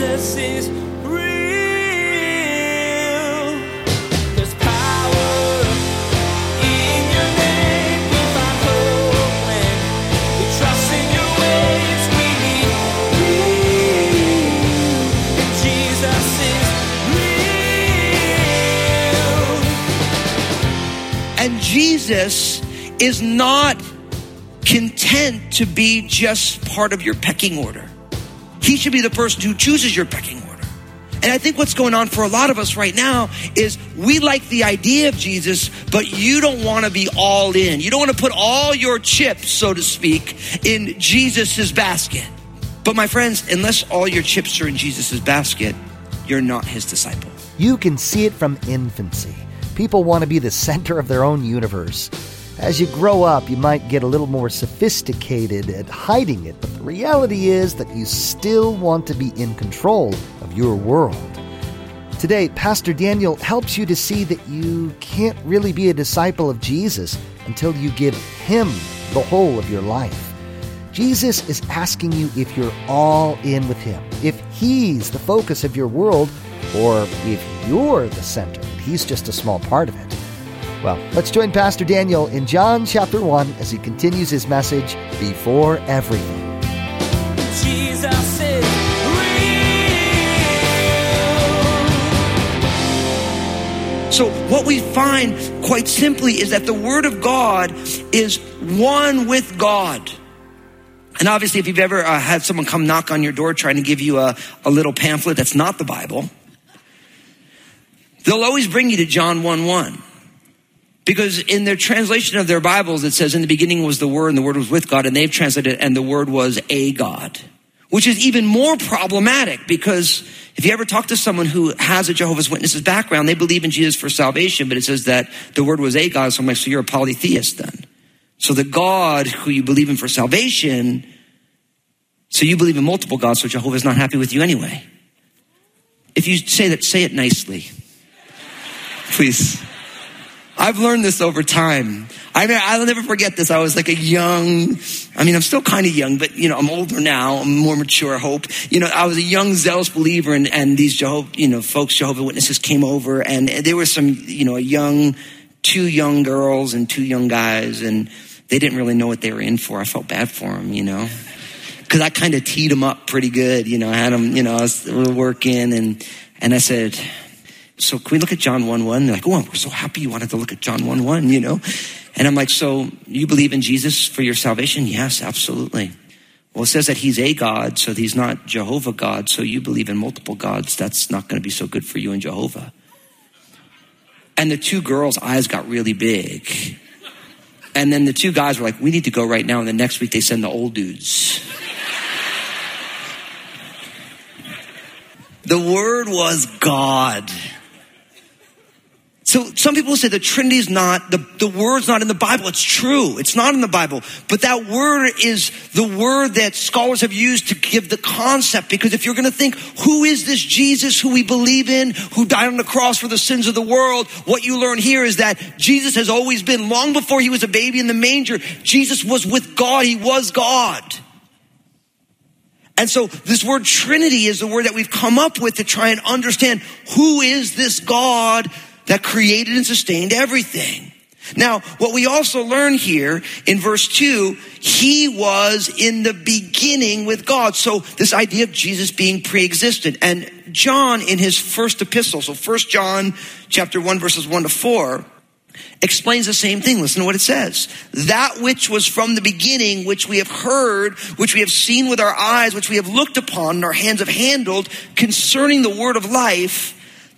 Jesus is Jesus is not content to be just part of your pecking order. He should be the person who chooses your pecking order. And I think what's going on for a lot of us right now is we like the idea of Jesus, but you don't want to be all in. You don't want to put all your chips, so to speak, in Jesus's basket. But my friends, unless all your chips are in Jesus's basket, you're not his disciple. You can see it from infancy. People want to be the center of their own universe. As you grow up, you might get a little more sophisticated at hiding it, but the reality is that you still want to be in control of your world. Today, Pastor Daniel helps you to see that you can't really be a disciple of Jesus until you give Him the whole of your life. Jesus is asking you if you're all in with Him, if He's the focus of your world, or if you're the center and He's just a small part of it. Well, let's join Pastor Daniel in John chapter 1 as he continues his message, Before Everything. Jesus is real. So, what we find quite simply is that the Word of God is one with God. And obviously, if you've ever uh, had someone come knock on your door trying to give you a, a little pamphlet that's not the Bible, they'll always bring you to John 1 1. Because in their translation of their Bibles, it says, In the beginning was the Word, and the Word was with God, and they've translated, and the Word was a God. Which is even more problematic because if you ever talk to someone who has a Jehovah's Witnesses background, they believe in Jesus for salvation, but it says that the Word was a God, so I'm like, so you're a polytheist then. So the God who you believe in for salvation, so you believe in multiple gods, so Jehovah's not happy with you anyway. If you say that, say it nicely. Please. I've learned this over time. I mean, I'll never forget this. I was like a young, I mean, I'm still kind of young, but you know, I'm older now. I'm more mature, I hope. You know, I was a young, zealous believer and, and these Jehovah, you know, folks, Jehovah Witnesses came over and there were some, you know, a young, two young girls and two young guys and they didn't really know what they were in for. I felt bad for them, you know, cause I kind of teed them up pretty good. You know, I had them, you know, I was working and, and I said, so can we look at John 1 1? They're like, oh, we're so happy you wanted to look at John 1 1, you know? And I'm like, so you believe in Jesus for your salvation? Yes, absolutely. Well, it says that he's a God, so he's not Jehovah God, so you believe in multiple gods. That's not going to be so good for you and Jehovah. And the two girls' eyes got really big. And then the two guys were like, we need to go right now. And the next week they send the old dudes. the word was God. So some people say the Trinity is not, the, the word's not in the Bible. It's true. It's not in the Bible. But that word is the word that scholars have used to give the concept. Because if you're going to think, who is this Jesus who we believe in, who died on the cross for the sins of the world? What you learn here is that Jesus has always been, long before he was a baby in the manger, Jesus was with God. He was God. And so this word Trinity is the word that we've come up with to try and understand who is this God that created and sustained everything. Now, what we also learn here in verse 2, he was in the beginning with God. So this idea of Jesus being pre-existent. And John in his first epistle, so first John chapter 1 verses 1 to 4, explains the same thing. Listen to what it says. That which was from the beginning, which we have heard, which we have seen with our eyes, which we have looked upon and our hands have handled concerning the word of life,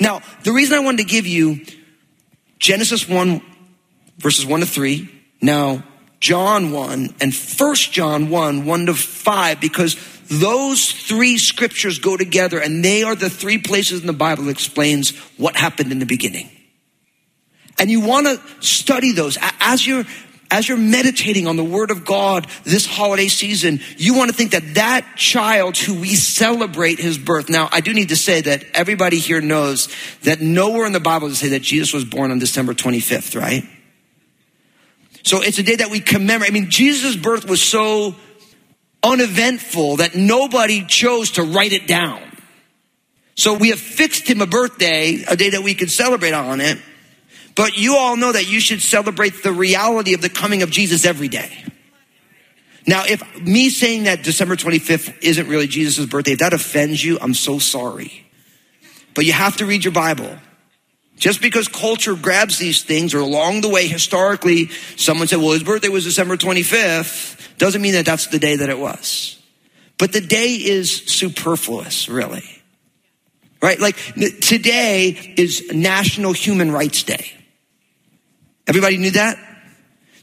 Now, the reason I wanted to give you Genesis 1, verses 1 to 3, now John 1, and 1 John 1, 1 to 5, because those three scriptures go together and they are the three places in the Bible that explains what happened in the beginning. And you want to study those as you're as you're meditating on the word of God this holiday season, you want to think that that child who we celebrate his birth. Now, I do need to say that everybody here knows that nowhere in the Bible does it say that Jesus was born on December 25th, right? So it's a day that we commemorate. I mean, Jesus' birth was so uneventful that nobody chose to write it down. So we have fixed him a birthday, a day that we can celebrate on it. But you all know that you should celebrate the reality of the coming of Jesus every day. Now, if me saying that December 25th isn't really Jesus' birthday, if that offends you, I'm so sorry. But you have to read your Bible. Just because culture grabs these things, or along the way, historically, someone said, well, his birthday was December 25th, doesn't mean that that's the day that it was. But the day is superfluous, really. Right? Like, today is National Human Rights Day. Everybody knew that?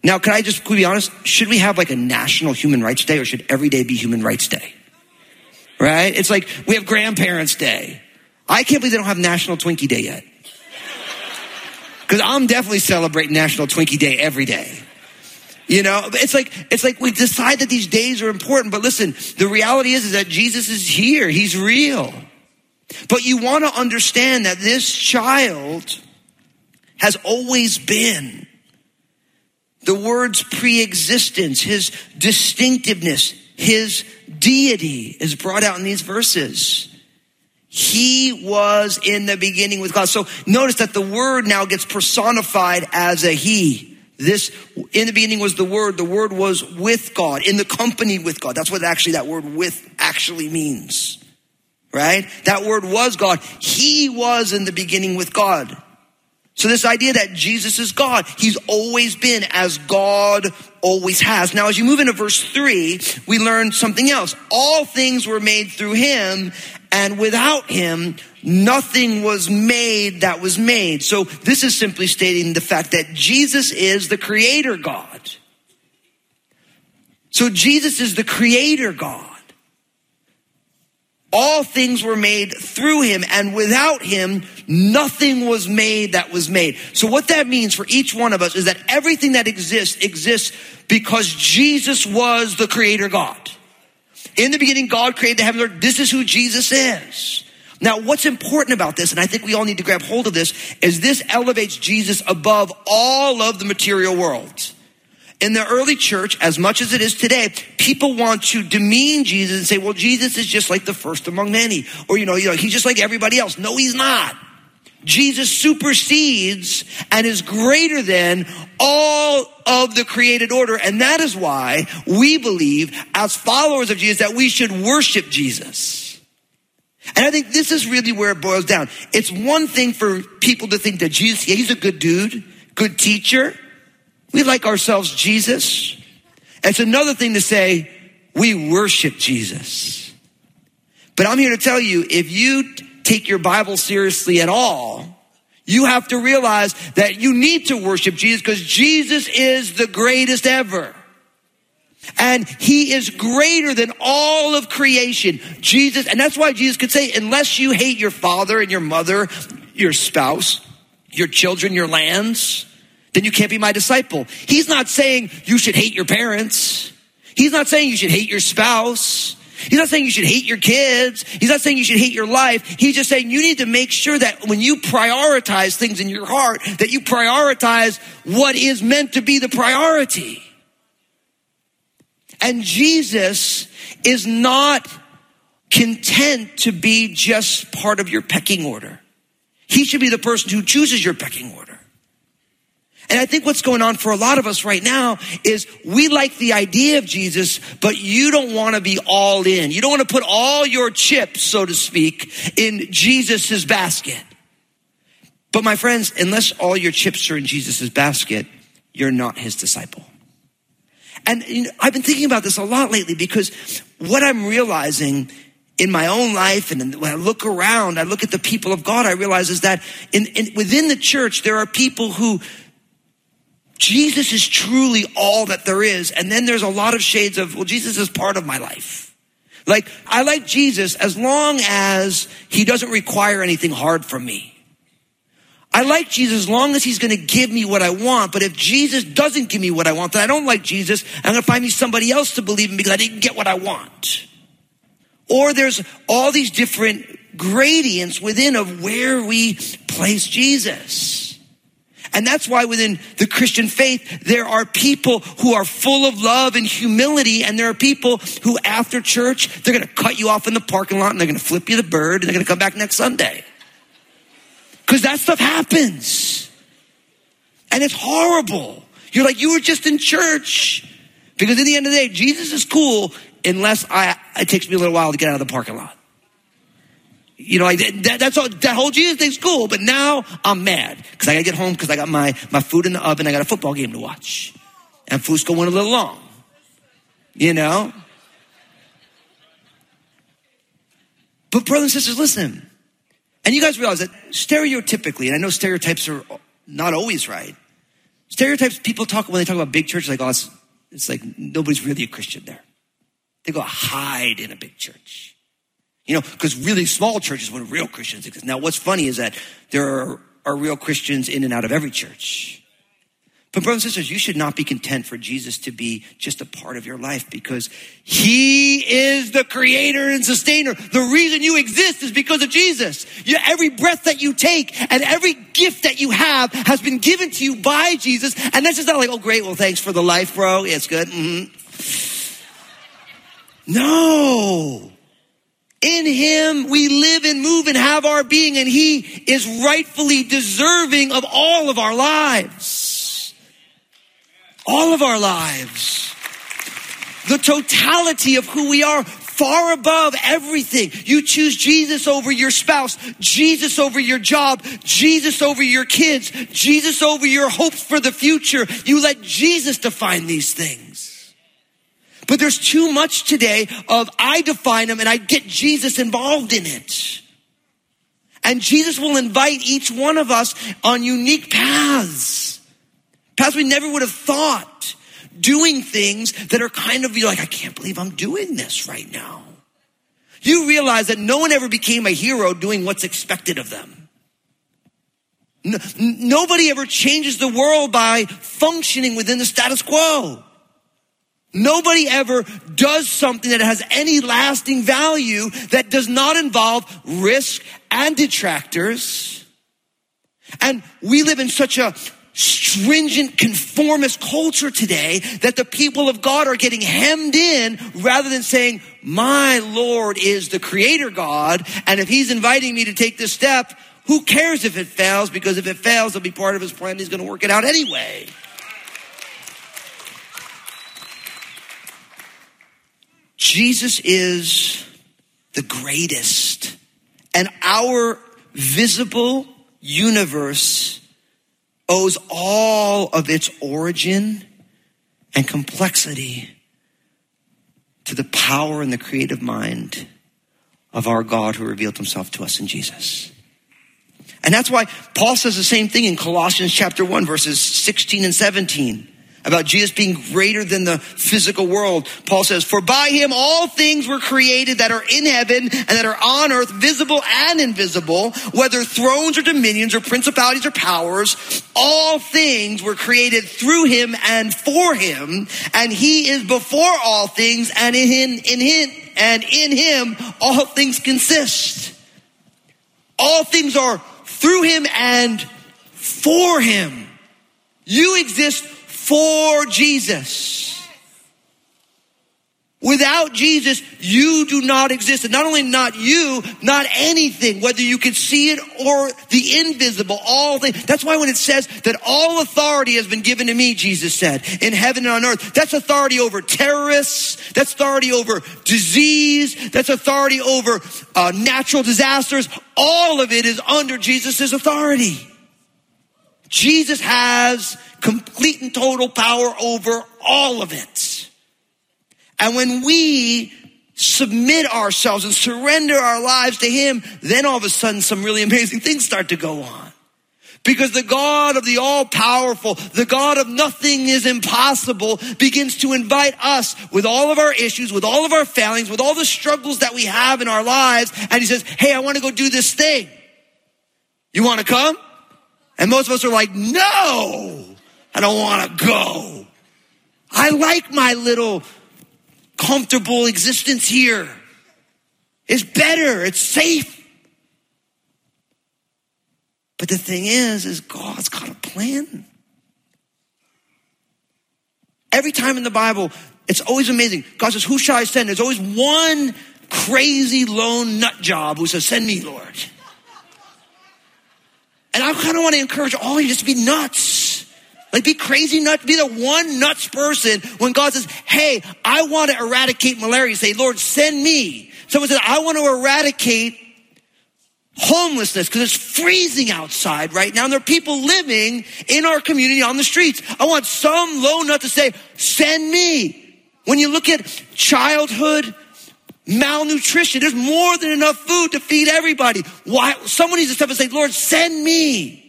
Now, can I just be honest? Should we have like a National Human Rights Day or should every day be Human Rights Day? Right? It's like we have Grandparents' Day. I can't believe they don't have National Twinkie Day yet. Because I'm definitely celebrating National Twinkie Day every day. You know, it's like, it's like we decide that these days are important, but listen, the reality is, is that Jesus is here. He's real. But you want to understand that this child has always been. The word's pre-existence, his distinctiveness, his deity is brought out in these verses. He was in the beginning with God. So notice that the word now gets personified as a he. This, in the beginning was the word. The word was with God, in the company with God. That's what actually that word with actually means. Right? That word was God. He was in the beginning with God. So this idea that Jesus is God, he's always been as God always has. Now, as you move into verse three, we learn something else. All things were made through him and without him, nothing was made that was made. So this is simply stating the fact that Jesus is the creator God. So Jesus is the creator God. All things were made through him, and without him, nothing was made that was made. So, what that means for each one of us is that everything that exists exists because Jesus was the creator God. In the beginning, God created the heaven and earth. This is who Jesus is. Now, what's important about this, and I think we all need to grab hold of this, is this elevates Jesus above all of the material world. In the early church, as much as it is today, people want to demean Jesus and say, well, Jesus is just like the first among many. Or, you know, you know, he's just like everybody else. No, he's not. Jesus supersedes and is greater than all of the created order. And that is why we believe as followers of Jesus that we should worship Jesus. And I think this is really where it boils down. It's one thing for people to think that Jesus, yeah, he's a good dude, good teacher. We like ourselves Jesus. It's another thing to say, we worship Jesus. But I'm here to tell you, if you take your Bible seriously at all, you have to realize that you need to worship Jesus because Jesus is the greatest ever. And he is greater than all of creation. Jesus, and that's why Jesus could say, unless you hate your father and your mother, your spouse, your children, your lands, then you can't be my disciple. He's not saying you should hate your parents. He's not saying you should hate your spouse. He's not saying you should hate your kids. He's not saying you should hate your life. He's just saying you need to make sure that when you prioritize things in your heart, that you prioritize what is meant to be the priority. And Jesus is not content to be just part of your pecking order. He should be the person who chooses your pecking order. And I think what's going on for a lot of us right now is we like the idea of Jesus, but you don't want to be all in. You don't want to put all your chips, so to speak, in Jesus's basket. But my friends, unless all your chips are in Jesus's basket, you're not his disciple. And you know, I've been thinking about this a lot lately because what I'm realizing in my own life and when I look around, I look at the people of God, I realize is that in, in, within the church, there are people who Jesus is truly all that there is. And then there's a lot of shades of, well, Jesus is part of my life. Like, I like Jesus as long as he doesn't require anything hard from me. I like Jesus as long as he's going to give me what I want. But if Jesus doesn't give me what I want, then I don't like Jesus. I'm going to find me somebody else to believe in because I didn't get what I want. Or there's all these different gradients within of where we place Jesus. And that's why within the Christian faith, there are people who are full of love and humility. And there are people who after church, they're going to cut you off in the parking lot and they're going to flip you the bird and they're going to come back next Sunday. Because that stuff happens. And it's horrible. You're like, you were just in church. Because at the end of the day, Jesus is cool unless I, it takes me a little while to get out of the parking lot. You know, like that, that's all, that whole Jesus thing's cool, but now I'm mad because I gotta get home because I got my, my food in the oven. I got a football game to watch. And Fusco went a little long. You know? But brothers and sisters, listen. And you guys realize that stereotypically, and I know stereotypes are not always right. Stereotypes, people talk, when they talk about big churches, like, oh, it's, it's like nobody's really a Christian there. They go hide in a big church. You know, because really small churches when real Christians exist. Now, what's funny is that there are, are real Christians in and out of every church. But brothers and sisters, you should not be content for Jesus to be just a part of your life because he is the creator and sustainer. The reason you exist is because of Jesus. You, every breath that you take and every gift that you have has been given to you by Jesus. And that's just not like, oh great, well thanks for the life, bro. It's good. Mm-hmm. No. In him we live and move and have our being and he is rightfully deserving of all of our lives. All of our lives. The totality of who we are far above everything. You choose Jesus over your spouse, Jesus over your job, Jesus over your kids, Jesus over your hopes for the future. You let Jesus define these things. But there's too much today of I define them and I get Jesus involved in it. And Jesus will invite each one of us on unique paths. Paths we never would have thought. Doing things that are kind of like, I can't believe I'm doing this right now. You realize that no one ever became a hero doing what's expected of them. No, nobody ever changes the world by functioning within the status quo. Nobody ever does something that has any lasting value that does not involve risk and detractors. And we live in such a stringent conformist culture today that the people of God are getting hemmed in rather than saying, my Lord is the creator God. And if he's inviting me to take this step, who cares if it fails? Because if it fails, it'll be part of his plan. He's going to work it out anyway. Jesus is the greatest. And our visible universe owes all of its origin and complexity to the power and the creative mind of our God who revealed himself to us in Jesus. And that's why Paul says the same thing in Colossians chapter 1 verses 16 and 17 about Jesus being greater than the physical world. Paul says, for by him all things were created that are in heaven and that are on earth, visible and invisible, whether thrones or dominions or principalities or powers, all things were created through him and for him, and he is before all things, and in him, in him, and in him all things consist. All things are through him and for him. You exist for Jesus. Without Jesus, you do not exist. And not only not you, not anything, whether you can see it or the invisible, all things. That's why when it says that all authority has been given to me, Jesus said, in heaven and on earth, that's authority over terrorists, that's authority over disease, that's authority over uh, natural disasters. All of it is under Jesus' authority. Jesus has complete and total power over all of it. And when we submit ourselves and surrender our lives to Him, then all of a sudden some really amazing things start to go on. Because the God of the all powerful, the God of nothing is impossible begins to invite us with all of our issues, with all of our failings, with all the struggles that we have in our lives. And he says, Hey, I want to go do this thing. You want to come? And most of us are like, no, I don't want to go. I like my little comfortable existence here. It's better. It's safe. But the thing is, is God's got a plan. Every time in the Bible, it's always amazing. God says, who shall I send? There's always one crazy lone nut job who says, send me, Lord. And I kind of want to encourage all of you just to be nuts. Like be crazy nuts, be the one nuts person when God says, hey, I want to eradicate malaria. Say, Lord, send me. Someone says, I want to eradicate homelessness because it's freezing outside right now and there are people living in our community on the streets. I want some low nut to say, send me. When you look at childhood malnutrition, there's more than enough food to feed everybody. Why? Someone needs to step and say, Lord, send me.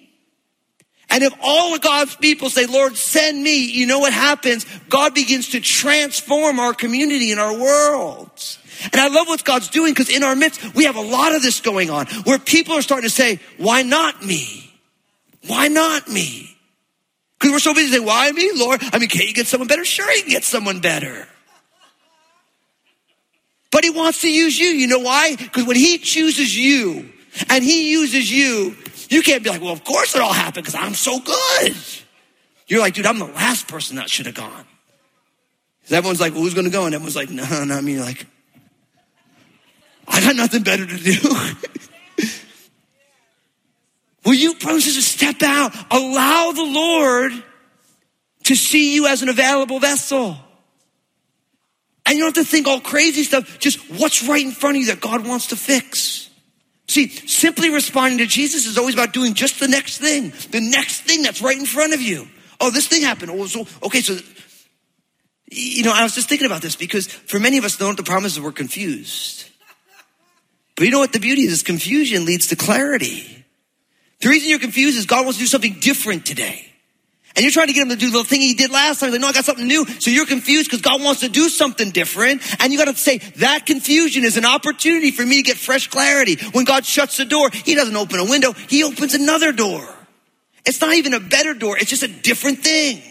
And if all of God's people say, Lord, send me, you know what happens? God begins to transform our community and our world. And I love what God's doing because in our midst, we have a lot of this going on where people are starting to say, why not me? Why not me? Because we're so busy saying, why me, Lord? I mean, can't you get someone better? Sure, you can get someone better. But he wants to use you. You know why? Because when he chooses you and he uses you, you can't be like, well, of course it all happened because I'm so good. You're like, dude, I'm the last person that should have gone. Because everyone's like, well, who's going to go? And everyone's like, no, not me. You're like, I got nothing better to do. Will you, brothers sisters, step out? Allow the Lord to see you as an available vessel. And you don't have to think all crazy stuff, just what's right in front of you that God wants to fix. See, simply responding to Jesus is always about doing just the next thing, the next thing that's right in front of you. Oh, this thing happened. Oh, so, okay, so, you know, I was just thinking about this because for many of us, know what the problem is we're confused. But you know what the beauty is? is confusion leads to clarity. The reason you're confused is God wants to do something different today. And you're trying to get him to do the thing he did last time. Like, no, I got something new. So you're confused because God wants to do something different. And you got to say that confusion is an opportunity for me to get fresh clarity. When God shuts the door, he doesn't open a window. He opens another door. It's not even a better door. It's just a different thing.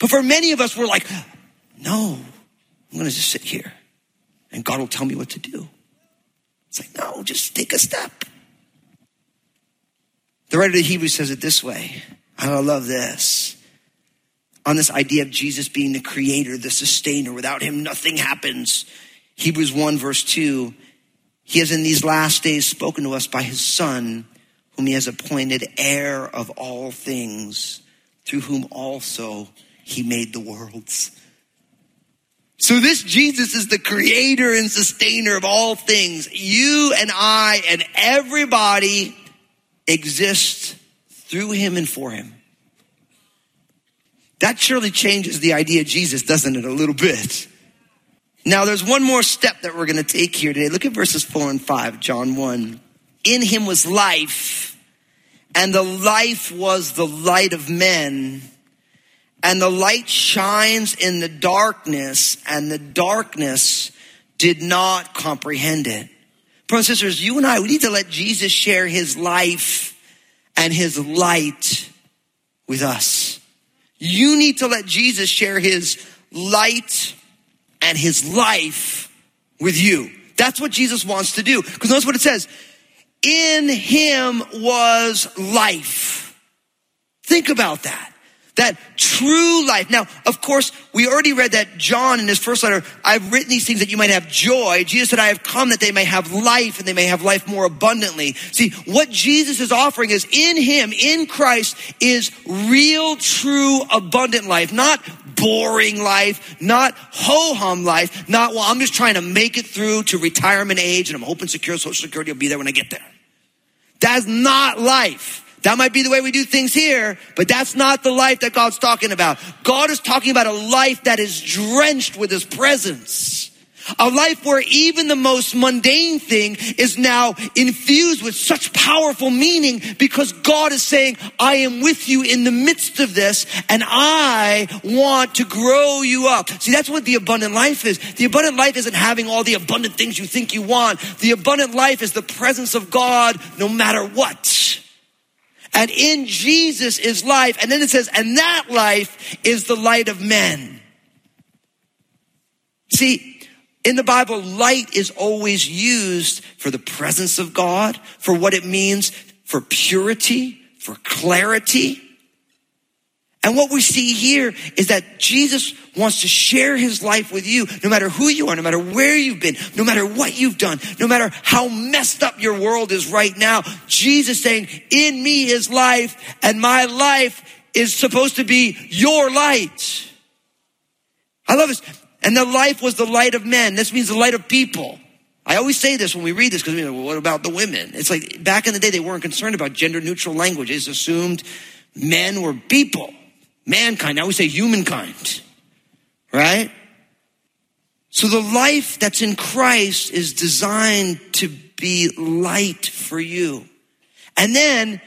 But for many of us, we're like, no, I'm going to just sit here and God will tell me what to do. It's like, no, just take a step. The writer of Hebrews says it this way. I love this. On this idea of Jesus being the creator, the sustainer. Without him, nothing happens. Hebrews 1 verse 2. He has in these last days spoken to us by his son, whom he has appointed heir of all things, through whom also he made the worlds. So this Jesus is the creator and sustainer of all things. You and I and everybody exist through him and for him. That surely changes the idea of Jesus, doesn't it, a little bit? Now there's one more step that we're going to take here today. Look at verses four and five, John 1. In him was life, and the life was the light of men. And the light shines in the darkness, and the darkness did not comprehend it. Brothers and sisters, you and I, we need to let Jesus share his life and his light with us. You need to let Jesus share his light and his life with you. That's what Jesus wants to do. Because notice what it says. In him was life. Think about that. That true life. Now, of course, we already read that John in his first letter, I've written these things that you might have joy. Jesus said, I have come that they may have life and they may have life more abundantly. See, what Jesus is offering is in him, in Christ, is real, true, abundant life. Not boring life, not ho-hum life, not, well, I'm just trying to make it through to retirement age and I'm hoping secure social security will be there when I get there. That's not life. That might be the way we do things here, but that's not the life that God's talking about. God is talking about a life that is drenched with His presence. A life where even the most mundane thing is now infused with such powerful meaning because God is saying, I am with you in the midst of this and I want to grow you up. See, that's what the abundant life is. The abundant life isn't having all the abundant things you think you want. The abundant life is the presence of God no matter what. And in Jesus is life. And then it says, and that life is the light of men. See, in the Bible, light is always used for the presence of God, for what it means for purity, for clarity. And what we see here is that Jesus wants to share his life with you, no matter who you are, no matter where you've been, no matter what you've done, no matter how messed up your world is right now. Jesus saying, in me is life and my life is supposed to be your light. I love this. And the life was the light of men. This means the light of people. I always say this when we read this because you know, well, what about the women? It's like back in the day, they weren't concerned about gender neutral language. Just assumed men were people, mankind. Now we say humankind, right? So the life that's in Christ is designed to be light for you. And then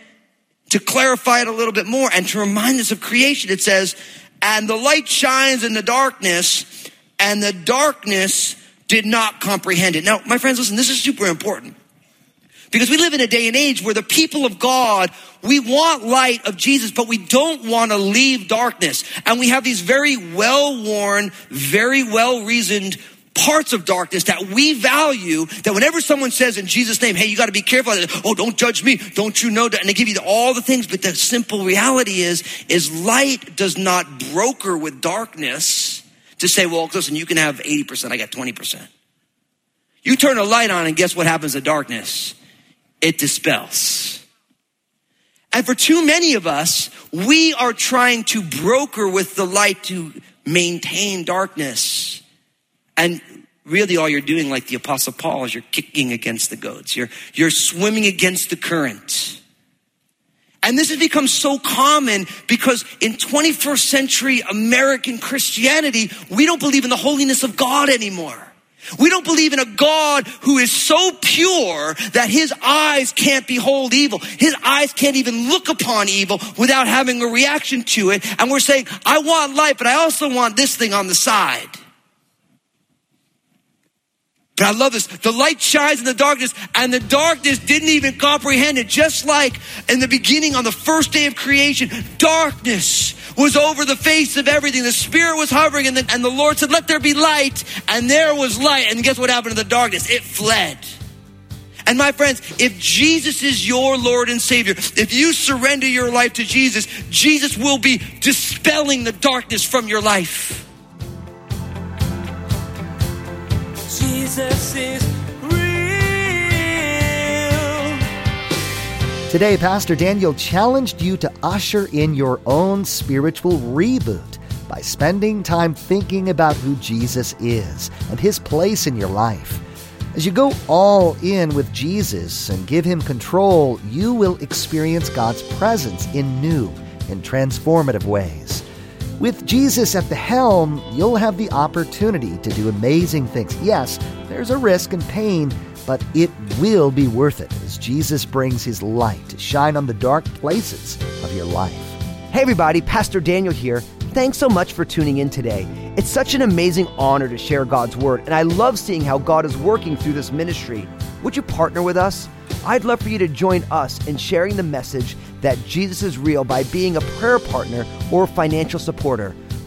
to clarify it a little bit more and to remind us of creation, it says, and the light shines in the darkness and the darkness did not comprehend it. Now, my friends, listen, this is super important. Because we live in a day and age where the people of God, we want light of Jesus, but we don't want to leave darkness. And we have these very well worn, very well reasoned parts of darkness that we value that whenever someone says in Jesus' name, hey, you got to be careful. Oh, don't judge me. Don't you know that? And they give you all the things. But the simple reality is, is light does not broker with darkness to say, well, listen, you can have 80%, I got 20%. You turn a light on and guess what happens to darkness? It dispels. And for too many of us, we are trying to broker with the light to maintain darkness. And really all you're doing, like the apostle Paul, is you're kicking against the goats. You're, you're swimming against the current. And this has become so common because in 21st century American Christianity, we don't believe in the holiness of God anymore. We don't believe in a God who is so pure that his eyes can't behold evil. His eyes can't even look upon evil without having a reaction to it. And we're saying, I want light, but I also want this thing on the side. But I love this. The light shines in the darkness, and the darkness didn't even comprehend it. Just like in the beginning on the first day of creation, darkness was over the face of everything. The Spirit was hovering, and the, and the Lord said, Let there be light. And there was light. And guess what happened to the darkness? It fled. And my friends, if Jesus is your Lord and Savior, if you surrender your life to Jesus, Jesus will be dispelling the darkness from your life. Jesus is real. Today, Pastor Daniel challenged you to usher in your own spiritual reboot by spending time thinking about who Jesus is and his place in your life. As you go all in with Jesus and give him control, you will experience God's presence in new and transformative ways. With Jesus at the helm, you'll have the opportunity to do amazing things. Yes, there's a risk and pain, but it will be worth it as Jesus brings his light to shine on the dark places of your life. Hey, everybody, Pastor Daniel here. Thanks so much for tuning in today. It's such an amazing honor to share God's Word, and I love seeing how God is working through this ministry. Would you partner with us? I'd love for you to join us in sharing the message that Jesus is real by being a prayer partner or financial supporter.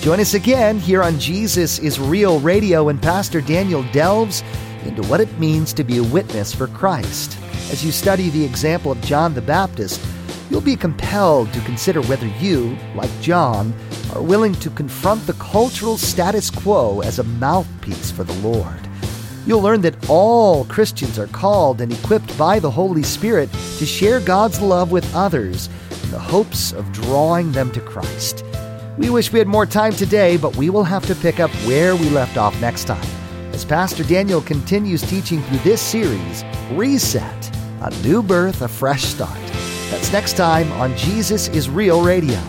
Join us again here on Jesus is Real Radio when Pastor Daniel delves into what it means to be a witness for Christ. As you study the example of John the Baptist, you'll be compelled to consider whether you, like John, are willing to confront the cultural status quo as a mouthpiece for the Lord. You'll learn that all Christians are called and equipped by the Holy Spirit to share God's love with others in the hopes of drawing them to Christ. We wish we had more time today, but we will have to pick up where we left off next time as Pastor Daniel continues teaching through this series, Reset, a new birth, a fresh start. That's next time on Jesus is Real Radio.